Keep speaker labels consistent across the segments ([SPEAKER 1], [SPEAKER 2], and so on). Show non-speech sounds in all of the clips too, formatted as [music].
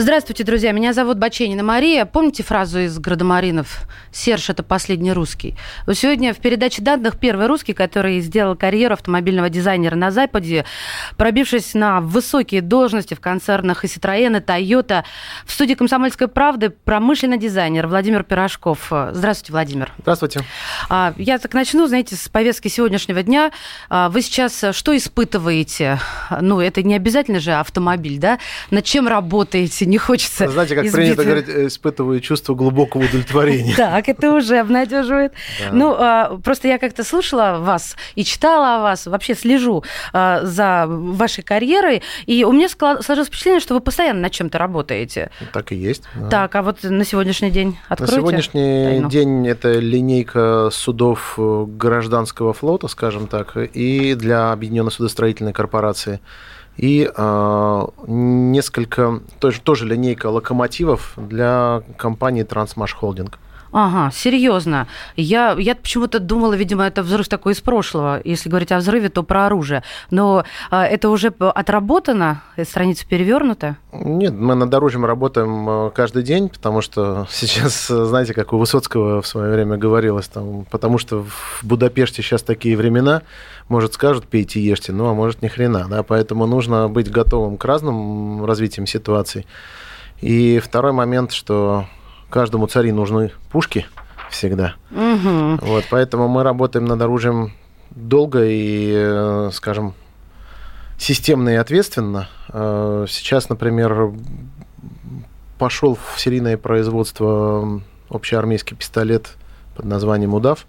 [SPEAKER 1] Здравствуйте, друзья. Меня зовут Баченина Мария. Помните фразу из «Градомаринов»? «Серж – это последний русский». Сегодня в передаче данных первый русский, который сделал карьеру автомобильного дизайнера на Западе, пробившись на высокие должности в концернах и Citroёn, и Toyota. В студии «Комсомольской правды» промышленный дизайнер Владимир Пирожков. Здравствуйте, Владимир.
[SPEAKER 2] Здравствуйте.
[SPEAKER 1] А, я так начну, знаете, с повестки сегодняшнего дня. А, вы сейчас что испытываете? Ну, это не обязательно же автомобиль, да? Над чем работаете? Не хочется
[SPEAKER 2] Знаете, как избитым. принято говорить, э, испытываю чувство глубокого удовлетворения.
[SPEAKER 1] Так, это уже обнадеживает. Ну, а, просто я как-то слушала вас и читала о вас, вообще слежу а, за вашей карьерой, и у меня сложилось впечатление, что вы постоянно над чем-то работаете.
[SPEAKER 2] Так и есть.
[SPEAKER 1] Так, а вот на сегодняшний день откройте.
[SPEAKER 2] На сегодняшний день это линейка судов э, гражданского флота, скажем так, и для Объединенной судостроительной корпорации и э, несколько, тоже, тоже линейка локомотивов для компании Трансмаш Холдинг.
[SPEAKER 1] Ага, серьезно. Я, я почему-то думала, видимо, это взрыв такой из прошлого. Если говорить о взрыве, то про оружие. Но а, это уже отработано, страница перевернута?
[SPEAKER 2] Нет, мы над оружием работаем э, каждый день, потому что [laughs] сейчас, знаете, как у Высоцкого в свое время говорилось, там, потому что в Будапеште сейчас такие времена, может, скажут, пейте, ешьте, ну, а может, ни хрена, да, поэтому нужно быть готовым к разным развитиям ситуаций. И второй момент, что каждому цари нужны пушки всегда. Угу. Вот, поэтому мы работаем над оружием долго и, э, скажем, системно и ответственно. Э, сейчас, например, пошел в серийное производство общеармейский пистолет под названием «Удав».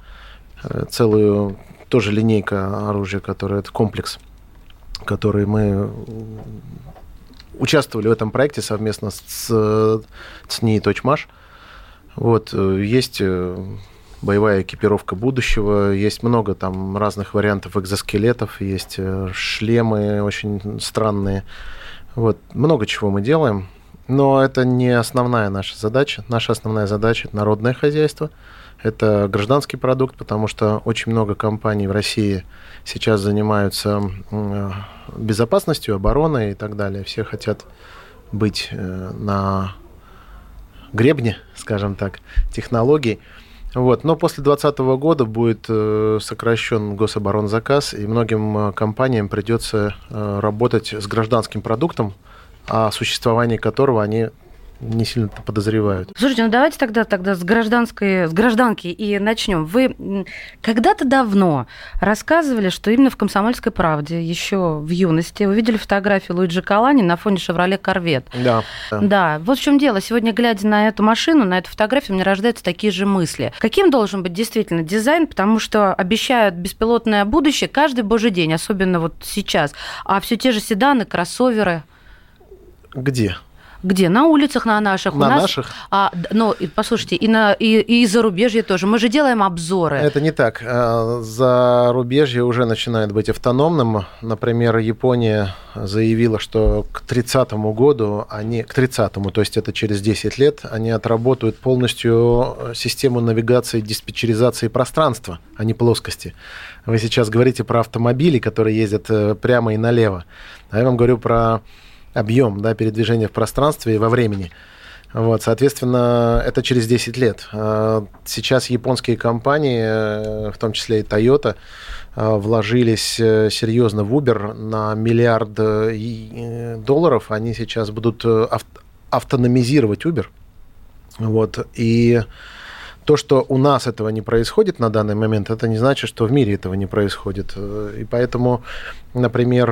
[SPEAKER 2] Э, целую тоже линейка оружия, которая это комплекс, который мы участвовали в этом проекте совместно с ЦНИ Точмаш. Вот, э, есть э, боевая экипировка будущего, есть много там разных вариантов экзоскелетов, есть э, шлемы очень странные. Вот, много чего мы делаем, но это не основная наша задача. Наша основная задача – это народное хозяйство, это гражданский продукт, потому что очень много компаний в России сейчас занимаются безопасностью, обороной и так далее. Все хотят быть на гребне, скажем так, технологий. Вот. Но после 2020 года будет э, сокращен гособоронзаказ, и многим э, компаниям придется э, работать с гражданским продуктом, о существовании которого они не сильно подозревают.
[SPEAKER 1] Слушайте, ну давайте тогда, тогда с, гражданской, с гражданки и начнем. Вы когда-то давно рассказывали, что именно в «Комсомольской правде» еще в юности увидели фотографию Луиджи Калани на фоне «Шевроле Корвет».
[SPEAKER 2] Да,
[SPEAKER 1] да. Да, вот в чем дело. Сегодня, глядя на эту машину, на эту фотографию, у меня рождаются такие же мысли. Каким должен быть действительно дизайн? Потому что обещают беспилотное будущее каждый божий день, особенно вот сейчас. А все те же седаны, кроссоверы.
[SPEAKER 2] Где?
[SPEAKER 1] Где? На улицах на наших.
[SPEAKER 2] На У нас, наших?
[SPEAKER 1] А, ну, послушайте, и, на, и, и зарубежье тоже. Мы же делаем обзоры.
[SPEAKER 2] Это не так. А, зарубежье уже начинает быть автономным. Например, Япония заявила, что к 30 году они, к 30-му, то есть это через 10 лет, они отработают полностью систему навигации, диспетчеризации пространства, а не плоскости. Вы сейчас говорите про автомобили, которые ездят э, прямо и налево. А я вам говорю про объем да, передвижения в пространстве и во времени. Вот, соответственно, это через 10 лет. А, сейчас японские компании, э, в том числе и Toyota, э, вложились э, серьезно в Uber на миллиард долларов. Они сейчас будут автономизировать Uber. Вот, и то, что у нас этого не происходит на данный момент, это не значит, что в мире этого не происходит. И поэтому, например,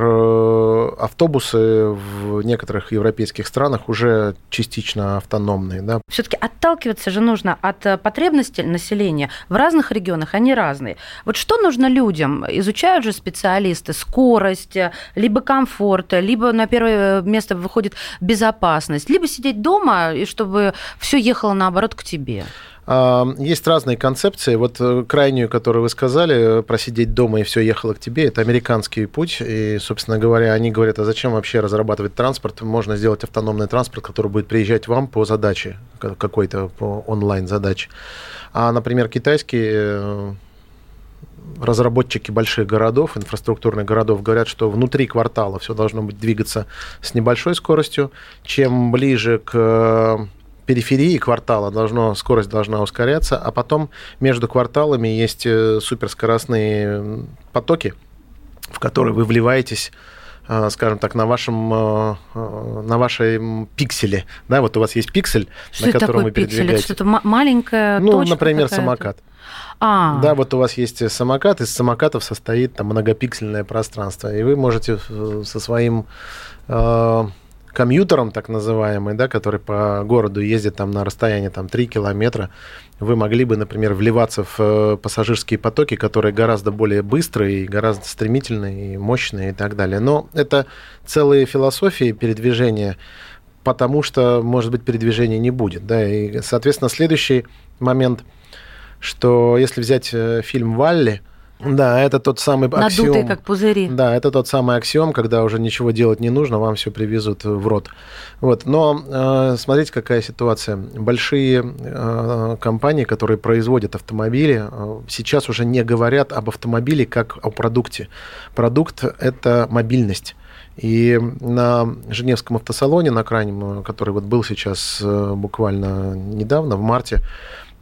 [SPEAKER 2] автобусы в некоторых европейских странах уже частично автономные. Да.
[SPEAKER 1] Все-таки отталкиваться же нужно от э, потребностей населения. В разных регионах они разные. Вот что нужно людям? Изучают же специалисты скорость, э, либо комфорт, либо на первое место выходит безопасность, либо сидеть дома, и чтобы все ехало наоборот к тебе.
[SPEAKER 2] Есть разные концепции. Вот э, крайнюю, которую вы сказали, э, просидеть дома и все ехало к тебе, это американский путь. И, собственно говоря, они говорят, а зачем вообще разрабатывать транспорт? Можно сделать автономный транспорт, который будет приезжать вам по задаче, какой-то по онлайн-задаче. А, например, китайский э, разработчики больших городов, инфраструктурных городов, говорят, что внутри квартала все должно быть двигаться с небольшой скоростью. Чем ближе к периферии квартала должно, скорость должна ускоряться, а потом между кварталами есть э, суперскоростные потоки, в которые вы вливаетесь э, скажем так, на вашем, э, на вашей пикселе. Да, вот у вас есть пиксель,
[SPEAKER 1] Что
[SPEAKER 2] на котором
[SPEAKER 1] такое
[SPEAKER 2] вы передвигаетесь.
[SPEAKER 1] что-то ма- маленькая
[SPEAKER 2] Ну, например, самокат.
[SPEAKER 1] А,
[SPEAKER 2] Да, вот у вас есть самокат, из самокатов состоит там многопиксельное пространство, и вы можете со своим э, комьютером, так называемый, да, который по городу ездит там на расстоянии там 3 километра, вы могли бы, например, вливаться в э, пассажирские потоки, которые гораздо более быстрые, гораздо стремительные, и мощные и так далее. Но это целые философии передвижения, потому что, может быть, передвижения не будет. Да? И, соответственно, следующий момент, что если взять э, фильм «Валли», да, это тот самый
[SPEAKER 1] надутые,
[SPEAKER 2] аксиом.
[SPEAKER 1] как пузыри.
[SPEAKER 2] Да, это тот самый аксиом, когда уже ничего делать не нужно, вам все привезут в рот. Вот. Но э, смотрите, какая ситуация. Большие э, компании, которые производят автомобили, э, сейчас уже не говорят об автомобиле как о продукте. Продукт – это мобильность. И на Женевском автосалоне, на крайнем, который вот был сейчас э, буквально недавно, в марте,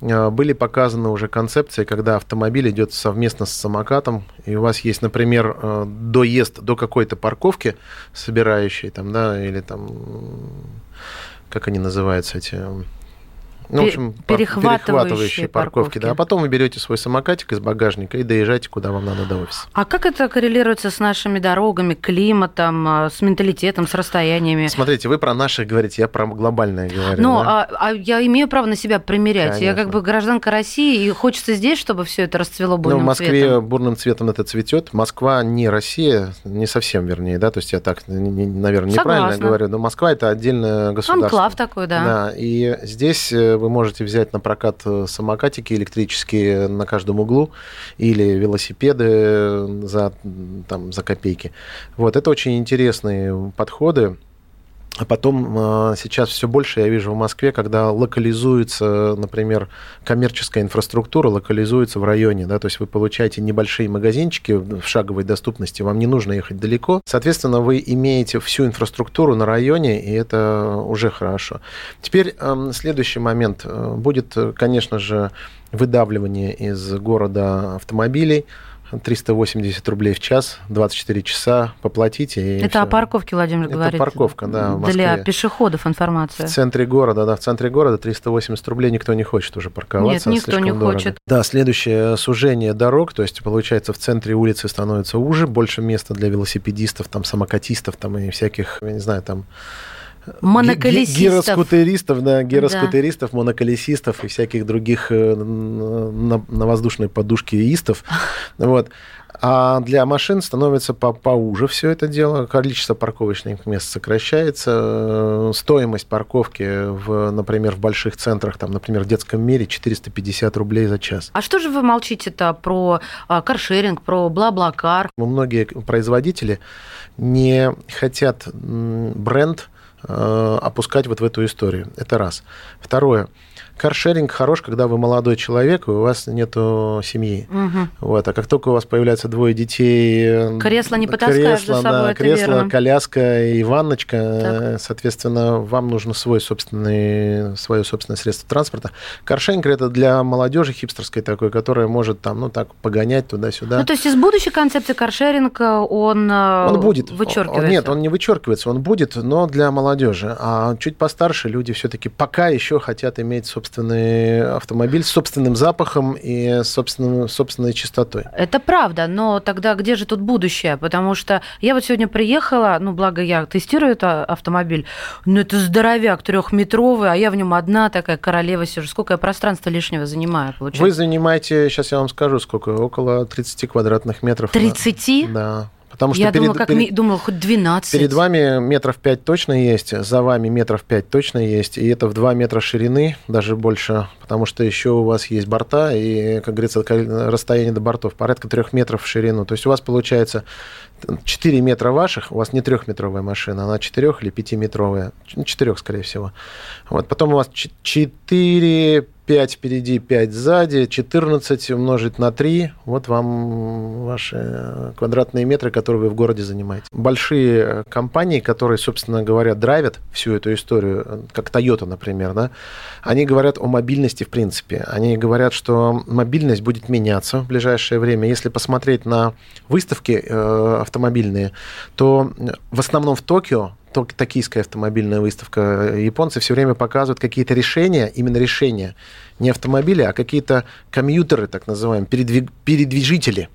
[SPEAKER 2] были показаны уже концепции, когда автомобиль идет совместно с самокатом, и у вас есть, например, э, доезд до какой-то парковки, собирающей там, да, или там, как они называются эти... Ну, в общем, пар-
[SPEAKER 1] перехватывающие
[SPEAKER 2] парковки, да.
[SPEAKER 1] парковки.
[SPEAKER 2] А потом вы берете свой самокатик из багажника и доезжаете, куда вам надо до офиса.
[SPEAKER 1] А как это коррелируется с нашими дорогами, климатом, а, с менталитетом, с расстояниями?
[SPEAKER 2] Смотрите, вы про наших говорите, я про глобальное говорю.
[SPEAKER 1] Ну,
[SPEAKER 2] да?
[SPEAKER 1] а, а я имею право на себя примерять. Я как
[SPEAKER 2] Конечно.
[SPEAKER 1] бы гражданка России, и хочется здесь, чтобы все это расцвело
[SPEAKER 2] Ну,
[SPEAKER 1] бурным
[SPEAKER 2] в Москве
[SPEAKER 1] цветом.
[SPEAKER 2] бурным цветом это цветет. Москва не Россия, не совсем, вернее, да, то есть я так, не- не- наверное, неправильно
[SPEAKER 1] Согласна.
[SPEAKER 2] говорю, но Москва это отдельное государство.
[SPEAKER 1] Анклав такой, да.
[SPEAKER 2] Да, и здесь э, вы можете взять на прокат э, самокатики электрические на каждом углу или велосипеды э, за, там, за копейки. Вот, это очень интересные подходы. А потом э, сейчас все больше я вижу в Москве, когда локализуется, например, коммерческая инфраструктура, локализуется в районе, да, то есть вы получаете небольшие магазинчики в шаговой доступности, вам не нужно ехать далеко. Соответственно, вы имеете всю инфраструктуру на районе, и это уже хорошо. Теперь следующий момент будет, конечно же, выдавливание из города автомобилей. 380 рублей в час, 24 часа поплатите. и
[SPEAKER 1] Это
[SPEAKER 2] всё.
[SPEAKER 1] о парковке, Владимир
[SPEAKER 2] Это
[SPEAKER 1] говорит.
[SPEAKER 2] парковка, да, в
[SPEAKER 1] Для
[SPEAKER 2] Москве.
[SPEAKER 1] пешеходов информация.
[SPEAKER 2] В центре города, да, в центре города 380 рублей никто не хочет уже парковаться.
[SPEAKER 1] Нет, никто не
[SPEAKER 2] дорого.
[SPEAKER 1] хочет.
[SPEAKER 2] Да, следующее сужение дорог, то есть получается в центре улицы становится уже, больше места для велосипедистов, там самокатистов, там и всяких, я не знаю, там
[SPEAKER 1] Моноколесистов.
[SPEAKER 2] Гироскутеристов, да, гироскутеристов, моноколесистов и всяких других э, на, на воздушной подушке истов. [laughs] Вот. А для машин становится по поуже все это дело. Количество парковочных мест сокращается. Э, Стоимость парковки, в, например, в больших центрах, там, например, в детском мире 450 рублей за час.
[SPEAKER 1] А что же вы молчите-то про а, каршеринг, про бла-бла-кар?
[SPEAKER 2] Многие производители не хотят бренд опускать вот в эту историю. Это раз. Второе. Каршеринг хорош, когда вы молодой человек, и у вас нету семьи.
[SPEAKER 1] Мгм.
[SPEAKER 2] Вот. А как только у вас появляется двое детей... э,
[SPEAKER 1] Кресло не потаскаешь за
[SPEAKER 2] кресло,
[SPEAKER 1] собой,
[SPEAKER 2] да, кресло,
[SPEAKER 1] верно.
[SPEAKER 2] коляска и ванночка, э, соответственно, вам нужно свой собственный, свое собственное средство транспорта. Каршеринг это для молодежи хипстерской такой, которая может там, ну так, погонять туда-сюда.
[SPEAKER 1] Ну, то есть из будущей концепции каршеринга он, э,
[SPEAKER 2] Он будет.
[SPEAKER 1] вычеркивается?
[SPEAKER 2] Он- Нет, он не вычеркивается, он будет, но для молодежи. А чуть постарше люди все-таки пока еще хотят иметь собственный автомобиль с собственным запахом и собственным, собственной чистотой.
[SPEAKER 1] Это правда, но тогда где же тут будущее? Потому что я вот сегодня приехала, ну, благо я тестирую этот автомобиль, ну, это здоровяк трехметровый, а я в нем одна такая королева сижу. Сколько я пространства лишнего занимаю,
[SPEAKER 2] Вы
[SPEAKER 1] получается?
[SPEAKER 2] занимаете, сейчас я вам скажу, сколько, около 30 квадратных метров.
[SPEAKER 1] 30?
[SPEAKER 2] Да. Потому что
[SPEAKER 1] я
[SPEAKER 2] перед,
[SPEAKER 1] думала, как
[SPEAKER 2] перед-
[SPEAKER 1] ми- думала, хоть 12.
[SPEAKER 2] перед вами метров 5 точно есть, за вами метров 5 точно есть, и это в 2 метра ширины, даже больше, потому что еще у вас есть борта, и, как говорится, расстояние до бортов порядка 3 метров в ширину. То есть у вас получается 4 метра ваших, у вас не трехметровая машина, она 4 или 5-метровая, 4, скорее всего. Вот. Потом у вас 4 5 впереди, 5 сзади, 14 умножить на 3, вот вам ваши квадратные метры, которые вы в городе занимаете. Большие компании, которые, собственно говоря, драйвят всю эту историю, как Toyota, например, да, они говорят о мобильности в принципе. Они говорят, что мобильность будет меняться в ближайшее время. Если посмотреть на выставки э, автомобильные, то в основном в Токио токийская автомобильная выставка, японцы все время показывают какие-то решения, именно решения, не автомобили, а какие-то компьютеры, так называемые, передвиг, передвижители,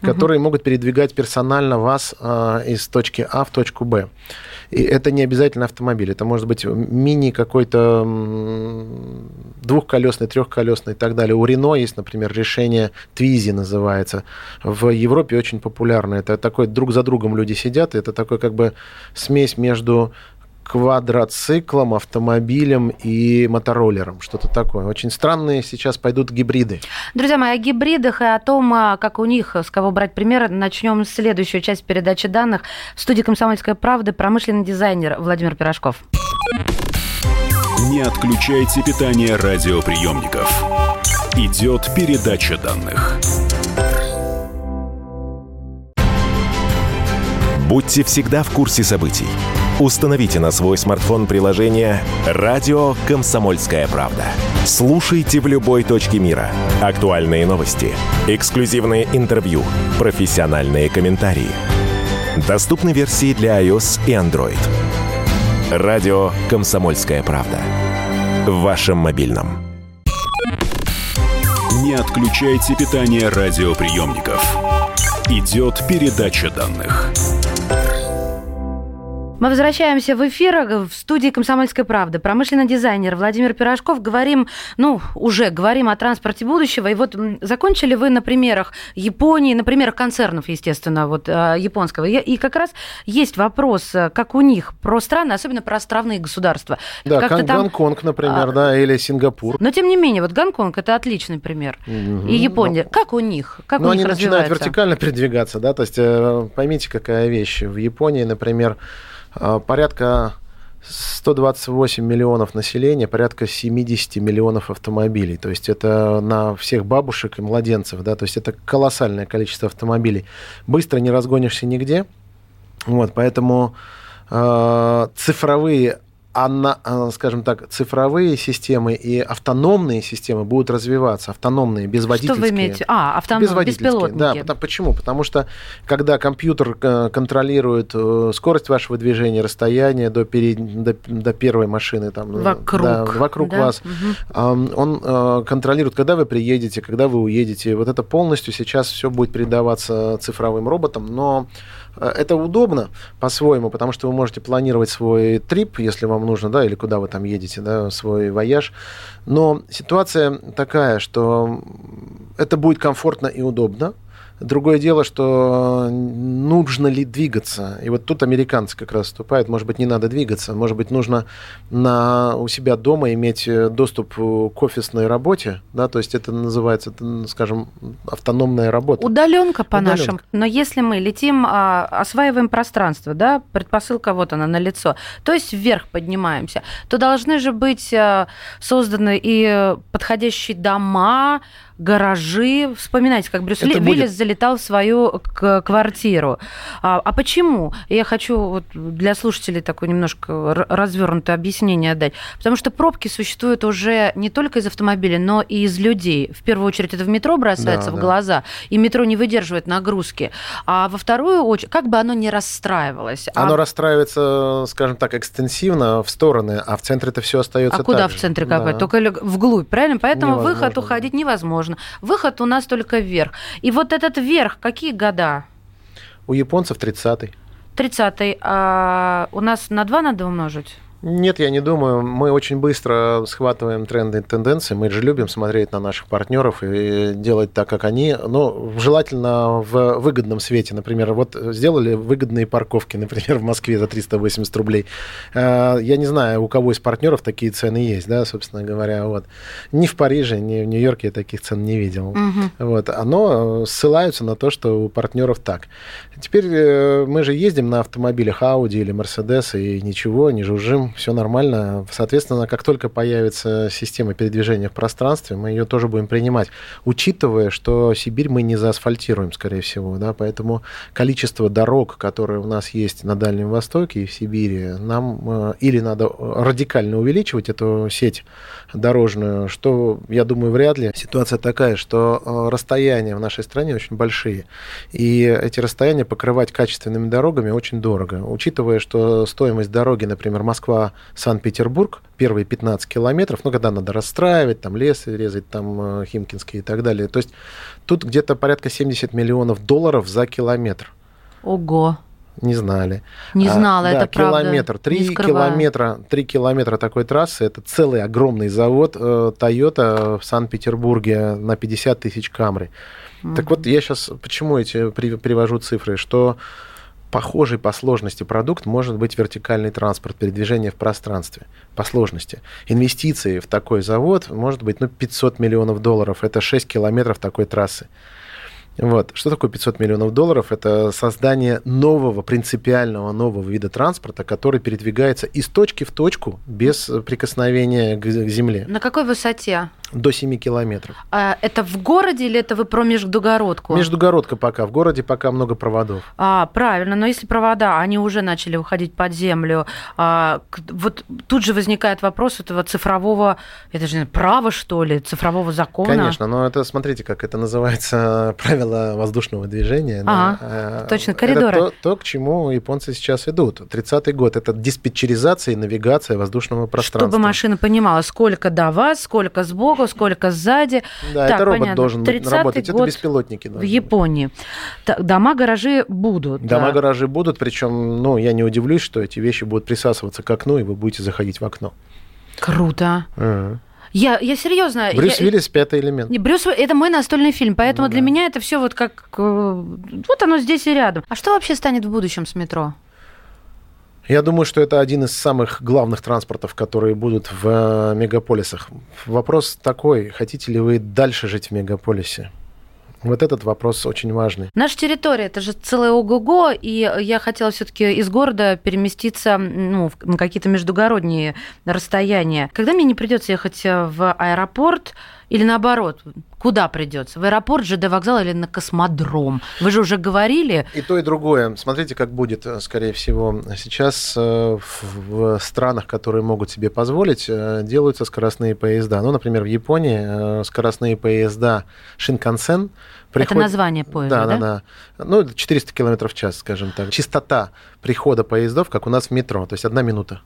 [SPEAKER 2] которые угу. могут передвигать персонально вас э, из точки А в точку Б. И это не обязательно автомобиль, это может быть мини какой-то двухколесный, трехколесный и так далее. У Рено есть, например, решение Твизи называется. В Европе очень популярно. Это такой друг за другом люди сидят, это такой как бы смесь между квадроциклом, автомобилем и мотороллером. Что-то такое. Очень странные сейчас пойдут гибриды.
[SPEAKER 1] Друзья мои, о гибридах и о том, а, как у них, с кого брать пример, начнем следующую часть передачи данных. В студии «Комсомольская правда» промышленный дизайнер Владимир Пирожков.
[SPEAKER 3] Не отключайте питание радиоприемников. Идет передача данных.
[SPEAKER 4] Будьте всегда в курсе событий. Установите на свой смартфон приложение «Радио Комсомольская правда». Слушайте в любой точке мира. Актуальные новости, эксклюзивные интервью, профессиональные комментарии. Доступны версии для iOS и Android. «Радио Комсомольская правда». В вашем мобильном.
[SPEAKER 3] Не отключайте питание радиоприемников. Идет передача данных.
[SPEAKER 1] Мы возвращаемся в эфир в студии «Комсомольской правды». Промышленный дизайнер Владимир Пирожков. Говорим, ну, уже говорим о транспорте будущего. И вот закончили вы на примерах Японии, на примерах концернов, естественно, вот а, японского. И как раз есть вопрос, э, как у них, про страны, особенно про островные государства.
[SPEAKER 2] Да, как там... Гонконг, например, а... да, или Сингапур.
[SPEAKER 1] Но, тем не менее, вот Гонконг – это отличный пример. Угу. И Япония. Но... Как у них? Как
[SPEAKER 2] ну,
[SPEAKER 1] у
[SPEAKER 2] них
[SPEAKER 1] они
[SPEAKER 2] начинают вертикально передвигаться, да, то есть э, поймите, какая вещь. В Японии, например, порядка 128 миллионов населения, порядка 70 миллионов автомобилей. То есть это на всех бабушек и младенцев, да, то есть это колоссальное количество автомобилей. Быстро не разгонишься нигде, вот, поэтому э, цифровые а, скажем так, цифровые системы и автономные системы будут развиваться, автономные, безводительские.
[SPEAKER 1] Что вы имеете? А, автономные, беспилотники.
[SPEAKER 2] Да, потому, почему? Потому что когда компьютер э, контролирует э, скорость вашего движения, расстояние до, перед, до, до первой машины, там,
[SPEAKER 1] э, вокруг, да,
[SPEAKER 2] вокруг да? вас, угу. он контролирует, когда вы приедете, когда вы уедете. Вот это полностью сейчас все будет передаваться цифровым роботам, но Э, это удобно по-своему, потому что вы можете планировать свой трип, если вам нужно, да, или куда вы там едете, да, свой вояж. Но ситуация такая, что это будет комфортно и удобно, Другое дело, что нужно ли двигаться. И вот тут американцы как раз вступают. Может быть, не надо двигаться. Может быть, нужно на, у себя дома иметь доступ к офисной работе. Да? То есть это называется, скажем, автономная работа.
[SPEAKER 1] Удаленка по-нашему. Но если мы летим, а, осваиваем пространство, да, предпосылка вот она на лицо, то есть вверх поднимаемся, то должны же быть созданы и подходящие дома, гаражи. Вспоминайте, как Брюс Виллис будет... залетал в свою квартиру. А, а почему? Я хочу вот для слушателей такое немножко развернутое объяснение дать. Потому что пробки существуют уже не только из автомобиля, но и из людей. В первую очередь это в метро бросается да, в да. глаза, и метро не выдерживает нагрузки. А во вторую очередь, как бы оно ни расстраивалось.
[SPEAKER 2] А оно а... расстраивается, скажем так, экстенсивно в стороны, а в центре это все остается.
[SPEAKER 1] А куда в центре какой? Да. Только вглубь, правильно? Поэтому невозможно, выход уходить невозможно невозможно. Выход у нас только вверх. И вот этот вверх, какие года?
[SPEAKER 2] У японцев 30-й.
[SPEAKER 1] 30-й. А у нас на 2 надо умножить?
[SPEAKER 2] Нет, я не думаю. Мы очень быстро схватываем тренды и тенденции. Мы же любим смотреть на наших партнеров и делать так, как они. Но желательно в выгодном свете. Например, вот сделали выгодные парковки, например, в Москве за 380 рублей. Э, я не знаю, у кого из партнеров такие цены есть, да, собственно говоря. Вот. Ни в Париже, ни в Нью-Йорке я таких цен не видел. Угу. Вот. Оно ссылаются на то, что у партнеров так. Теперь э, мы же ездим на автомобилях Audi или Mercedes и ничего, не жужжим все нормально. Соответственно, как только появится система передвижения в пространстве, мы ее тоже будем принимать, учитывая, что Сибирь мы не заасфальтируем, скорее всего, да, поэтому количество дорог, которые у нас есть на Дальнем Востоке и в Сибири, нам э, или надо радикально увеличивать эту сеть дорожную, что, я думаю, вряд ли. Ситуация такая, что э, расстояния в нашей стране очень большие, и эти расстояния покрывать качественными дорогами очень дорого. Учитывая, что стоимость дороги, например, Москва-Санкт-Петербург, первые 15 километров, ну, когда надо расстраивать, там лес резать, там э, Химкинский и так далее. То есть тут где-то порядка 70 миллионов долларов за километр.
[SPEAKER 1] Ого.
[SPEAKER 2] Не знали.
[SPEAKER 1] Не знала,
[SPEAKER 2] а,
[SPEAKER 1] это
[SPEAKER 2] да,
[SPEAKER 1] правда.
[SPEAKER 2] километр. Три километра, три километра такой трассы. Это целый огромный завод э, Toyota в Санкт-Петербурге на 50 тысяч Камри. Mm-hmm. Так вот, я сейчас почему эти привожу цифры, что похожий по сложности продукт может быть вертикальный транспорт, передвижение в пространстве по сложности. Инвестиции в такой завод может быть ну, 500 миллионов долларов. Это 6 километров такой трассы. Вот. Что такое 500 миллионов долларов? Это создание нового, принципиального нового вида транспорта, который передвигается из точки в точку без прикосновения к земле.
[SPEAKER 1] На какой высоте?
[SPEAKER 2] До 7 километров.
[SPEAKER 1] А это в городе или это вы про междугородку?
[SPEAKER 2] Междугородка пока. В городе пока много проводов.
[SPEAKER 1] А, правильно. Но если провода, они уже начали уходить под землю, а, вот тут же возникает вопрос этого цифрового, это же права, что ли, цифрового закона?
[SPEAKER 2] Конечно, но это, смотрите, как это называется, [laughs] правила воздушного движения.
[SPEAKER 1] Ага, да. точно, коридоры.
[SPEAKER 2] Это то, то, к чему японцы сейчас идут. 30-й год – это диспетчеризация и навигация воздушного пространства.
[SPEAKER 1] Чтобы машина понимала, сколько до вас, сколько сбоку, сколько сзади.
[SPEAKER 2] Да, так, это робот понятно. должен работать, это беспилотники.
[SPEAKER 1] В Японии. Так, дома, гаражи будут.
[SPEAKER 2] Дома, да. гаражи будут, причем, ну, я не удивлюсь, что эти вещи будут присасываться к окну, и вы будете заходить в окно.
[SPEAKER 1] Круто.
[SPEAKER 2] Uh-huh.
[SPEAKER 1] Я, я серьезно.
[SPEAKER 2] Брюс
[SPEAKER 1] я,
[SPEAKER 2] Виллис пятый элемент.
[SPEAKER 1] Не, Брюс это мой настольный фильм, поэтому ну, для да. меня это все вот как э, вот оно здесь и рядом. А что вообще станет в будущем с метро?
[SPEAKER 2] Я думаю, что это один из самых главных транспортов, которые будут в э, мегаполисах. Вопрос такой, хотите ли вы дальше жить в мегаполисе? Вот этот вопрос очень важный.
[SPEAKER 1] Наша территория это же целое ого-го, и я хотела все-таки из города переместиться ну, на какие-то междугородние расстояния. Когда мне не придется ехать в аэропорт, или наоборот, куда придется? В аэропорт, ЖД вокзал или на космодром? Вы же уже говорили.
[SPEAKER 2] И то, и другое. Смотрите, как будет, э, скорее всего. Сейчас э, в странах, которые могут себе позволить, э, делаются скоростные поезда. Ну, например, в Японии скоростные поезда Шинкансен
[SPEAKER 1] Приход... Это название поезда,
[SPEAKER 2] да? Да, да, Ну, 400 км в час, скажем так. Частота прихода поездов, как у нас в метро, то есть одна минута.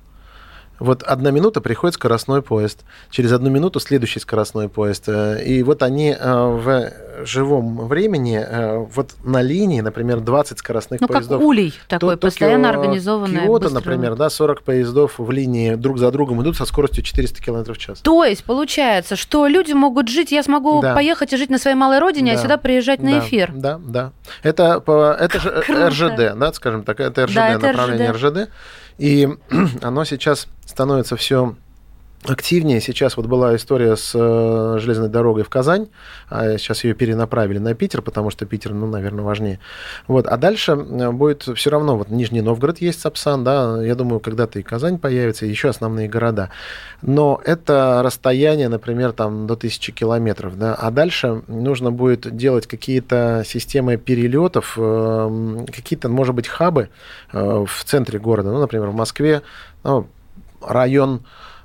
[SPEAKER 2] Вот одна минута приходит скоростной поезд, через одну минуту следующий скоростной поезд. Э, и вот они э, в живом времени, э, вот на линии, например, 20 скоростных
[SPEAKER 1] ну,
[SPEAKER 2] поездов.
[SPEAKER 1] как улей такой, то, постоянно Токио, организованный.
[SPEAKER 2] Киото, например, да, 40 поездов в линии друг за другом идут со скоростью 400 км в час.
[SPEAKER 1] То есть получается, что люди могут жить, я смогу да. поехать и жить на своей малой родине, а да. а сюда приезжать на
[SPEAKER 2] да.
[SPEAKER 1] эфир.
[SPEAKER 2] Да, да. Это, по, это же РЖД, да, скажем так, это РЖД, да, направление это РЖД. РЖД. И [clears throat] оно сейчас становится все активнее. Сейчас вот была история с э, железной дорогой в Казань, а сейчас ее перенаправили на Питер, потому что Питер, ну, наверное, важнее. Вот. А дальше э, будет все равно, вот Нижний Новгород есть Сапсан, да, я думаю, когда-то и Казань появится, еще основные города. Но это расстояние, например, там до тысячи километров, да, а дальше нужно будет делать какие-то системы перелетов, э, какие-то, может быть, хабы в центре города, ну, например, в Москве, ну, район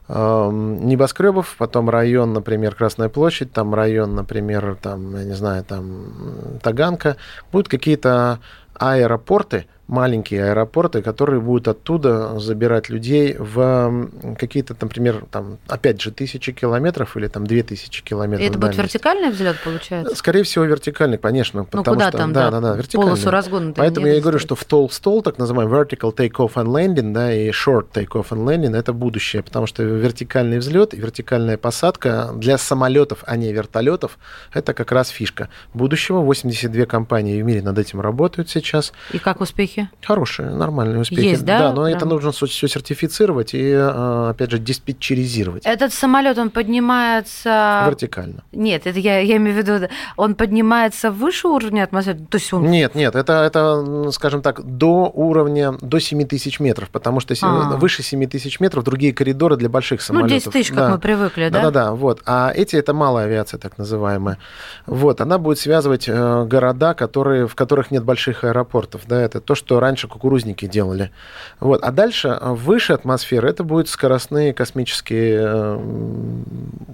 [SPEAKER 2] небоскребов, потом район, например, Красная площадь, там район, например, там, я не знаю, там Таганка, будут какие-то аэропорты, маленькие аэропорты, которые будут оттуда забирать людей в какие-то, например, там, опять же, тысячи километров или там две тысячи километров.
[SPEAKER 1] И это будет вертикальный взлет, получается?
[SPEAKER 2] Скорее всего, вертикальный, конечно.
[SPEAKER 1] Ну, куда
[SPEAKER 2] что,
[SPEAKER 1] там,
[SPEAKER 2] да, да, да,
[SPEAKER 1] вертикальный. Полосу разгона.
[SPEAKER 2] Поэтому я и говорю, что в тол стол, так называемый vertical take-off and landing, да, и short take-off and landing, это будущее, потому что вертикальный взлет и вертикальная посадка для самолетов, а не вертолетов, это как раз фишка будущего. 82 компании в мире над этим работают сейчас.
[SPEAKER 1] И как успехи успехи?
[SPEAKER 2] Хорошие, нормальные успехи.
[SPEAKER 1] Есть, да?
[SPEAKER 2] Да, но
[SPEAKER 1] Прям.
[SPEAKER 2] это нужно все сертифицировать и, э, опять же, диспетчеризировать
[SPEAKER 1] Этот самолет, он поднимается...
[SPEAKER 2] вертикально.
[SPEAKER 1] Нет, это я, я имею в виду, он поднимается выше уровня атмосферы? То есть он...
[SPEAKER 2] Нет, нет, это, это, скажем так, до уровня, до 7 тысяч метров, потому что
[SPEAKER 1] А.
[SPEAKER 2] выше 7 тысяч метров другие коридоры для больших
[SPEAKER 1] Ну,
[SPEAKER 2] самолетов.
[SPEAKER 1] 10 тысяч, как
[SPEAKER 2] Да.
[SPEAKER 1] мы привыкли, да?
[SPEAKER 2] Да-да-да, вот. А эти это малая авиация, так называемая. Вот, она будет связывать э, города, которые, в которых нет больших аэропортов. Да, это то, что раньше кукурузники делали. Вот. А дальше, э, выше атмосферы, это будут скоростные космические э,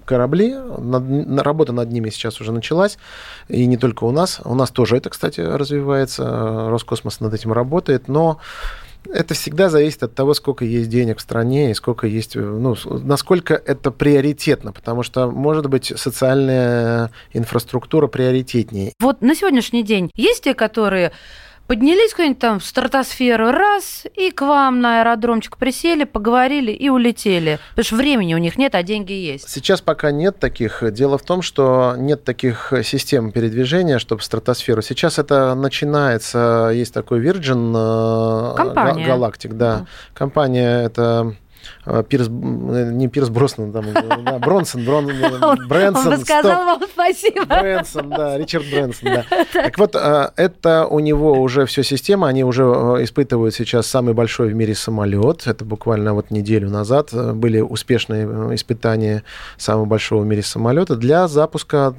[SPEAKER 2] корабли. Работа над ними сейчас уже началась. И не только у нас. У нас тоже это, кстати, развивается. Э, Роскосмос над этим работает. Но это всегда зависит от того, сколько есть денег в стране и сколько есть, э, ну, насколько это приоритетно, потому что, может быть, социальная инфраструктура приоритетнее.
[SPEAKER 1] Вот на сегодняшний день есть те, которые поднялись куда-нибудь там в стратосферу, раз, и к вам на аэродромчик присели, поговорили и улетели. Потому что времени у них нет, а деньги есть.
[SPEAKER 2] Сейчас пока нет таких. Дело в том, что нет таких систем передвижения, чтобы в стратосферу. Сейчас это начинается, есть такой Virgin э,
[SPEAKER 1] Компания.
[SPEAKER 2] Galactic, да. Компания это э, Пирс, э, не Пирс Броснан, там, э, [laughs] да, Бронсон, Брон, [laughs]
[SPEAKER 1] Он,
[SPEAKER 2] Брэнсон,
[SPEAKER 1] он бы сказал
[SPEAKER 2] стоп.
[SPEAKER 1] вам спасибо.
[SPEAKER 2] Брэнсон, да, Ричард Брэнсон, да. [laughs] Так вот, э, это у него уже все система, они уже э, испытывают сейчас самый большой в мире самолет. Это буквально вот неделю назад э, были успешные э, испытания самого большого в мире самолета для запуска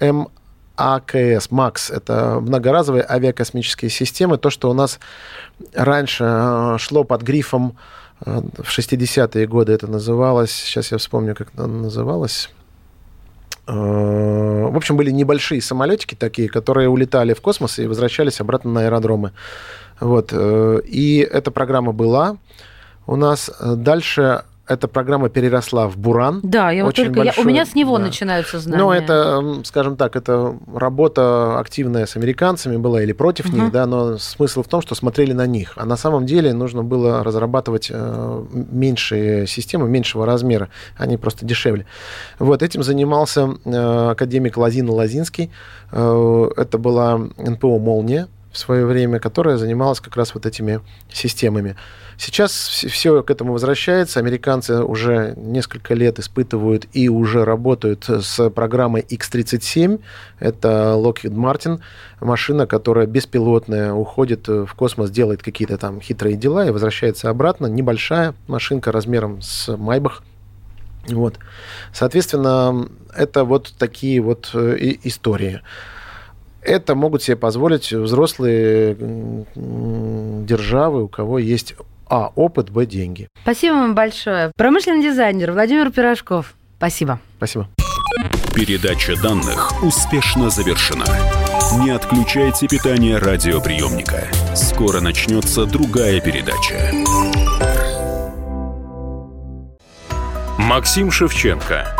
[SPEAKER 2] М АКС, МАКС, это многоразовые авиакосмические системы, то, что у нас раньше э, шло под грифом, э, в 60-е годы это называлось, сейчас я вспомню, как это называлось, Э, в общем, были небольшие самолетики такие, которые улетали в космос и возвращались обратно на аэродромы. Вот. э, И эта программа была у нас. Дальше эта программа переросла в Буран.
[SPEAKER 1] Да, я вот
[SPEAKER 2] Очень
[SPEAKER 1] только я- у
[SPEAKER 2] большой,
[SPEAKER 1] меня с него
[SPEAKER 2] да.
[SPEAKER 1] начинаются знания.
[SPEAKER 2] Ну, это, скажем так, это работа активная с американцами была или против
[SPEAKER 1] Мгм.
[SPEAKER 2] них, да, но смысл в том, что смотрели на них. А на самом деле нужно было разрабатывать э, меньшие системы, меньшего размера, они просто дешевле. Вот этим занимался э, академик Лазин Лазинский. Э, это была НПО «Молния», в свое время, которая занималась как раз вот этими системами. Сейчас все к этому возвращается. Американцы уже несколько лет испытывают и уже работают с программой X-37. Это Lockheed Martin, машина, которая беспилотная, уходит в космос, делает какие-то там хитрые дела и возвращается обратно. Небольшая машинка размером с Майбах. Вот. Соответственно, это вот такие вот э, истории. Это могут себе позволить взрослые державы, у кого есть а. опыт, б. деньги.
[SPEAKER 1] Спасибо вам большое. Промышленный дизайнер Владимир Пирожков. Спасибо.
[SPEAKER 2] Спасибо.
[SPEAKER 3] Передача данных успешно завершена. Не отключайте питание радиоприемника. Скоро начнется другая передача.
[SPEAKER 5] Максим Шевченко.